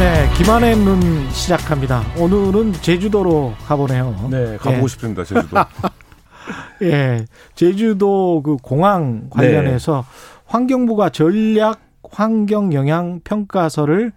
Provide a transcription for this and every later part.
네, 김한의 눈 시작합니다. 오늘은 제주도로 가보네요. 네, 가보고 예. 싶습니다, 제주도. 예, 제주도 그 공항 관련해서 환경부가 전략 환경 영향 평가서를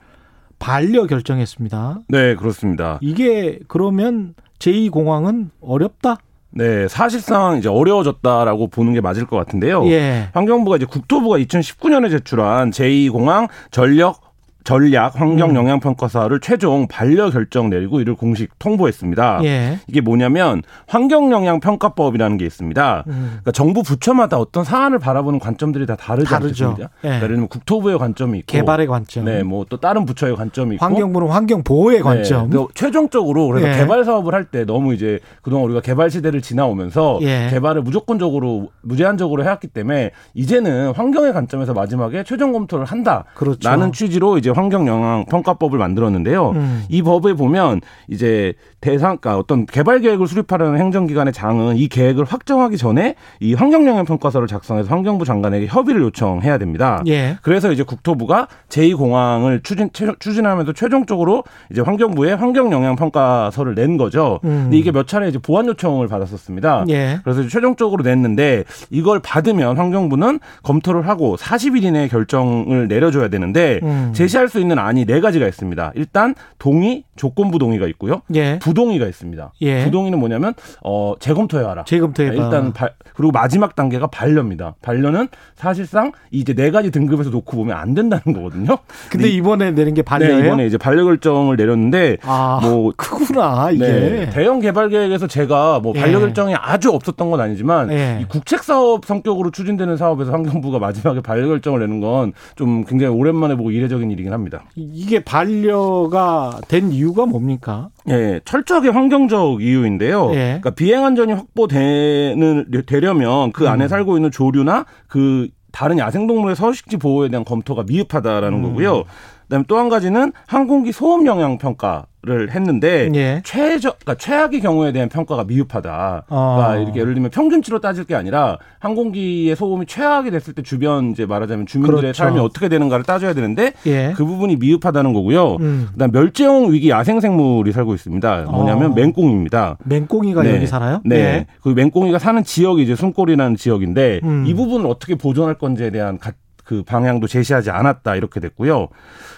반려 결정했습니다. 네, 그렇습니다. 이게 그러면 제2 공항은 어렵다? 네, 사실상 이제 어려워졌다라고 보는 게 맞을 것 같은데요. 예. 환경부가 이제 국토부가 2019년에 제출한 제2공항 전력 전략 환경 음. 영향 평가서를 최종 반려 결정 내리고 이를 공식 통보했습니다. 예. 이게 뭐냐면 환경 영향 평가법이라는 게 있습니다. 음. 그러니까 정부 부처마다 어떤 사안을 바라보는 관점들이 다 다르지 다르죠. 않습니까? 예. 그러니까 예를 들면 국토부의 관점이 있고 개발의 관점. 네, 뭐 또 다른 부처의 관점이 있고 환경부는 환경 보호의 관점. 네, 최종적으로 그래서 예. 개발 사업을 할 때 너무 이제 그동안 우리가 개발 시대를 지나오면서 예. 개발을 무조건적으로 무제한적으로 해왔기 때문에 이제는 환경의 관점에서 마지막에 최종 검토를 한다. 그렇죠. 라는 취지로 이제 환경 영향 평가법을 만들었는데요. 음. 이 법에 보면 이제 대상가 어떤 개발 계획을 수립하려는 행정기관의 장은 이 계획을 확정하기 전에 이 환경 영향 평가서를 작성해서 환경부 장관에게 협의를 요청해야 됩니다. 예. 그래서 이제 국토부가 제2 공항을 추진, 최- 추진하면서 최종적으로 이제 환경부에 환경 영향 평가서를 낸 거죠. 음. 근데 이게 몇 차례 이제 보완 요청을 받았었습니다. 예. 그래서 최종적으로 냈는데 이걸 받으면 환경부는 검토를 하고 40일 이내에 결정을 내려줘야 되는데 음. 제시할 수 있는 안이 네 가지가 있습니다. 일단 동의, 조건부 동의가 있고요. 예. 부동의가 있습니다. 예. 부동의는 뭐냐면 어 재검토해 와라. 재검토해 봐. 일단 발- 그리고 마지막 단계가 반려입니다. 반려는 사실상 이제 네 가지 등급에서 놓고 보면 안 된다는 거거든요. 근데 이번에 내린 게 반려예요? 네, 이번에 이제 반려 결정을 내렸는데 아, 뭐 크구나 이게. 네, 대형 개발 계획에서 제가 뭐 예. 반려 결정이 아주 없었던 건 아니지만 예. 이 국책 사업 성격으로 추진되는 사업에서 환경부가 마지막에 반려 결정을 내는 건 좀 굉장히 오랜만에 보고 이례적인 일이긴 합니다. 이- 이게 반려가 된 이유가 뭡니까? 예, 철저하게 환경적 이유인데요. 예. 그러니까 비행 안전이 확보되는 되려면 그 음. 안에 살고 있는 조류나 그 다른 야생동물의 서식지 보호에 대한 검토가 미흡하다라는 음. 거고요. 그다음에 또 한 가지는 항공기 소음 영향 평가 를 했는데 예. 최저 그러니까 최악의 경우에 대한 평가가 미흡하다. 어. 그러니까 이렇게 예를 들면 평균치로 따질 게 아니라 항공기의 소음이 최악이 됐을 때 주변 이제 말하자면 주민들의 그렇죠. 삶이 어떻게 되는가를 따져야 되는데 예. 그 부분이 미흡하다는 거고요. 음. 그다음 멸종 위기 야생 생물이 살고 있습니다. 뭐냐면 어. 맹꽁입니다. 맹꽁이가 네. 여기 살아요? 네. 예. 그 맹꽁이가 사는 지역이 이제 숨골이라는 지역인데 음. 이 부분을 어떻게 보존할 건지에 대한 가- 그 방향도 제시하지 않았다 이렇게 됐고요.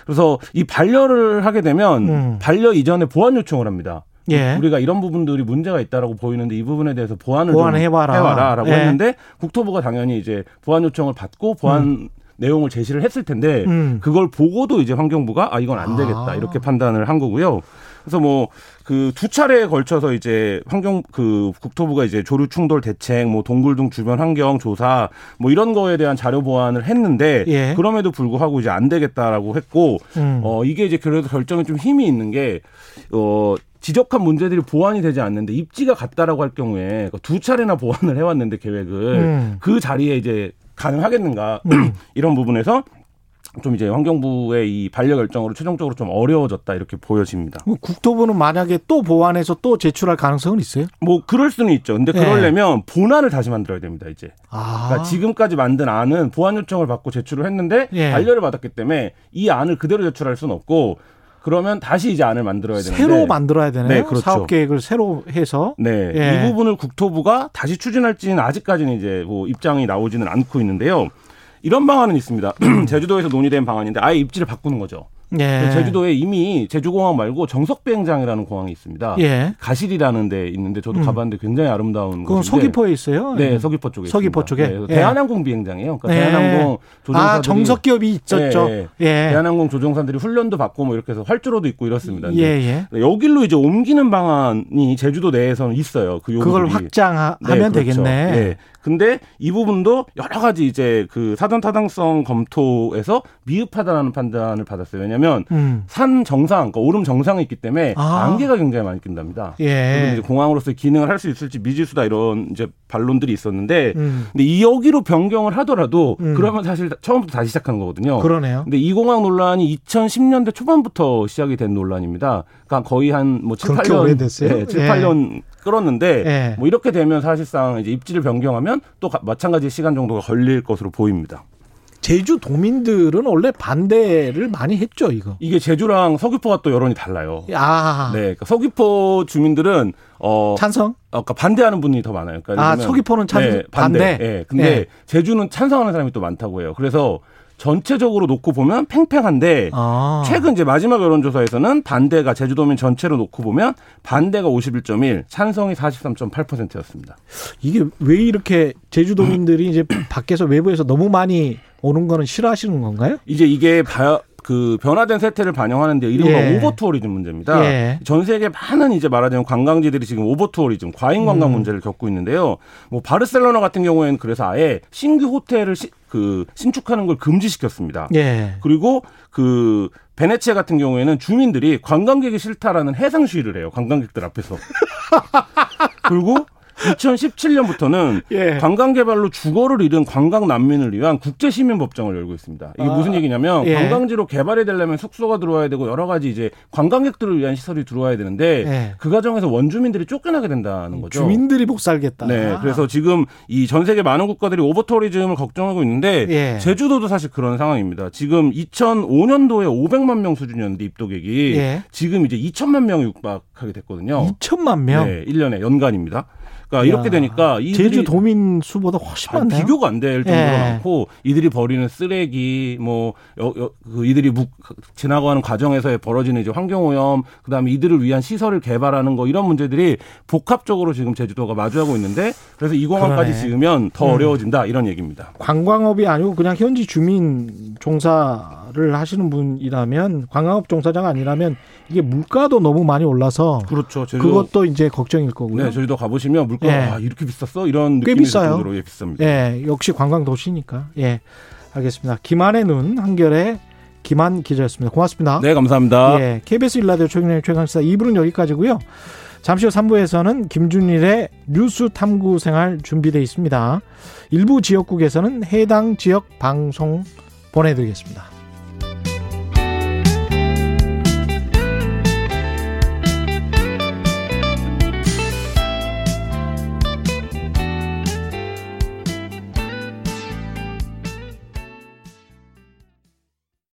그래서 이 반려를 하게 되면 음. 반려 이전에 보완 요청을 합니다. 예. 우리가 이런 부분들이 문제가 있다라고 보이는데 이 부분에 대해서 보완을 보완해봐라. 좀 해와라라고 예. 했는데 국토부가 당연히 이제 보완 요청을 받고 보완 내용을 제시를 했을 텐데 음. 그걸 보고도 이제 환경부가 아 이건 안 되겠다 아. 이렇게 판단을 한 거고요. 그래서 뭐 그 두 차례에 걸쳐서 이제 환경 그 국토부가 이제 조류 충돌 대책, 뭐 동굴 등 주변 환경 조사 뭐 이런 거에 대한 자료 보완을 했는데 예. 그럼에도 불구하고 이제 안 되겠다라고 했고 음. 어 이게 이제 그래도 결정에 좀 힘이 있는 게어 지적한 문제들이 보완이 되지 않는데 입지가 같다라고 할 경우에 그두 차례나 보완을 해왔는데 계획을 음. 그 자리에 이제 가능하겠는가 이런 부분에서 좀 이제 환경부의 이 반려 결정으로 최종적으로 좀 어려워졌다 이렇게 보여집니다. 그 국토부는 만약에 또 보완해서 또 제출할 가능성은 있어요? 뭐 그럴 수는 있죠. 근데 네. 그러려면 본안을 다시 만들어야 됩니다. 이제 아. 그러니까 지금까지 만든 안은 보완 요청을 받고 제출을 했는데 예. 반려를 받았기 때문에 이 안을 그대로 제출할 수는 없고 그러면 다시 이제 안을 만들어야 되는데 새로 만들어야 되네요. 네, 그렇죠. 사업 계획을 새로 해서. 네, 예. 이 부분을 국토부가 다시 추진할지는 아직까지는 이제 뭐 입장이 나오지는 않고 있는데요. 이런 방안은 있습니다. 제주도에서 논의된 방안인데 아예 입지를 바꾸는 거죠. 예. 제주도에 이미 제주공항 말고 정석비행장이라는 공항이 있습니다. 예. 가실이라는 데 있는데 저도 음. 가봤는데 굉장히 아름다운 그건 곳인데 서귀포에 있어요? 네, 서귀포 쪽에 서귀포 있습니다. 쪽에? 네, 예. 대한항공 비행장이에요. 그러니까 네. 대한항공 조종사들이 아, 정석 기업이 있었죠. 예, 예. 대한항공 조종사들이 훈련도 받고 뭐 이렇게 해서 활주로도 있고 이렇습니다. 예, 예. 여기로 이제 옮기는 방안이 제주도 내에서는 있어요. 그 요구들이. 그걸 확장하면 네, 그렇죠. 되겠네. 네. 근데 이 부분도 여러 가지 이제 그 사전 타당성 검토에서 미흡하다라는 판단을 받았어요. 왜냐 하면 음. 산 정상, 그러니까 오름 정상에 있기 때문에 아. 안개가 굉장히 많이 낀답니다. 예. 이제 공항으로서의 기능을 할 수 있을지 미지수다 이런 이제 반론들이 있었는데 음. 근데 이 여기로 변경을 하더라도 음. 그러면 사실 처음부터 다시 시작하는 거거든요. 그러네요. 근데 이 공항 논란이 2010년대 초반부터 시작이 된 논란입니다. 그러니까 거의 한뭐 7, 그렇게 8년 오래됐어요? 네, 7, 예. 8년 끌었는데 예. 뭐 이렇게 되면 사실상 이제 입지를 변경하면 또 가- 마찬가지 시간 정도가 걸릴 것으로 보입니다. 제주 도민들은 원래 반대를 많이 했죠, 이거. 이게 제주랑 서귀포가 또 여론이 달라요. 아, 네, 그러니까 서귀포 주민들은 어 찬성? 아, 그러니까 반대하는 분이 더 많아요. 그러니까 아, 서귀포는 찬- 네, 반대? 예. 근데 예. 제주는 찬성하는 사람이 또 많다고 해요. 그래서 전체적으로 놓고 보면 팽팽한데 아. 최근 이제 마지막 여론조사에서는 반대가 제주도민 전체로 놓고 보면 반대가 51.1, 찬성이 43.8%였습니다. 이게 왜 이렇게 제주도민들이 이제 밖에서 외부에서 너무 많이 오는 거는 싫어하시는 건가요? 이제 이게 바, 그 변화된 세태를 반영하는데 이른바 예. 오버 투어리즘 문제입니다. 예. 전 세계 많은 이제 말하자면 관광지들이 지금 오버 투어리즘, 과잉 관광 음. 문제를 겪고 있는데요. 뭐 바르셀로나 같은 경우에는 그래서 아예 신규 호텔을 시, 그 신축하는 걸 금지시켰습니다. 예. 그리고 그 베네치아 같은 경우에는 주민들이 관광객이 싫다라는 해상 시위를 해요. 관광객들 앞에서. 그리고 2017년부터는 예. 관광 개발로 주거를 잃은 관광 난민을 위한 국제 시민 법정을 열고 있습니다. 이게 아, 무슨 얘기냐면 예. 관광지로 개발이 되려면 숙소가 들어와야 되고 여러 가지 이제 관광객들을 위한 시설이 들어와야 되는데 예. 그 과정에서 원주민들이 쫓겨나게 된다는 거죠. 주민들이 못 살겠다. 네, 그래서 지금 이 전 세계 많은 국가들이 오버터리즘을 걱정하고 있는데 예. 제주도도 사실 그런 상황입니다. 지금 2005년도에 500만 명 수준이었는데 입도객이 예. 지금 이제 2천만 명이 육박하게 됐거든요. 2천만 명. 네, 1년에 연간입니다. 그러니까 야, 이렇게 되니까 이들이 제주 도민 수보다 훨씬 많네요. 비교가 안 될 정도로 예. 많고 이들이 버리는 쓰레기 뭐 여, 여, 그 이들이 묵, 지나가는 과정에서 벌어지는 이제 환경 오염 그다음에 이들을 위한 시설을 개발하는 거 이런 문제들이 복합적으로 지금 제주도가 마주하고 있는데 그래서 이 공항까지 그러네. 지으면 더 음. 어려워진다 이런 얘기입니다. 관광업이 아니고 그냥 현지 주민 종사를 하시는 분이라면 관광업 종사자가 아니라면 이게 물가도 너무 많이 올라서 그렇죠. 제주도 그것도 이제 걱정일 거고요. 네, 제주도 가보시면 물가 예. 아, 이렇게 비쌌어 이런 꽤 비싸요. 정도로 예, 비쌉니다. 예, 역시 관광 도시니까. 예. 알겠습니다. 김한의 눈 한결의 김한 기자였습니다. 고맙습니다. 네, 감사합니다. 예, KBS 일라디오 최근의 최강시사 2부는 여기까지고요. 잠시 후 3부에서는 김준일의 뉴스 탐구 생활 준비되어 있습니다. 일부 지역국에서는 해당 지역 방송 보내드리겠습니다.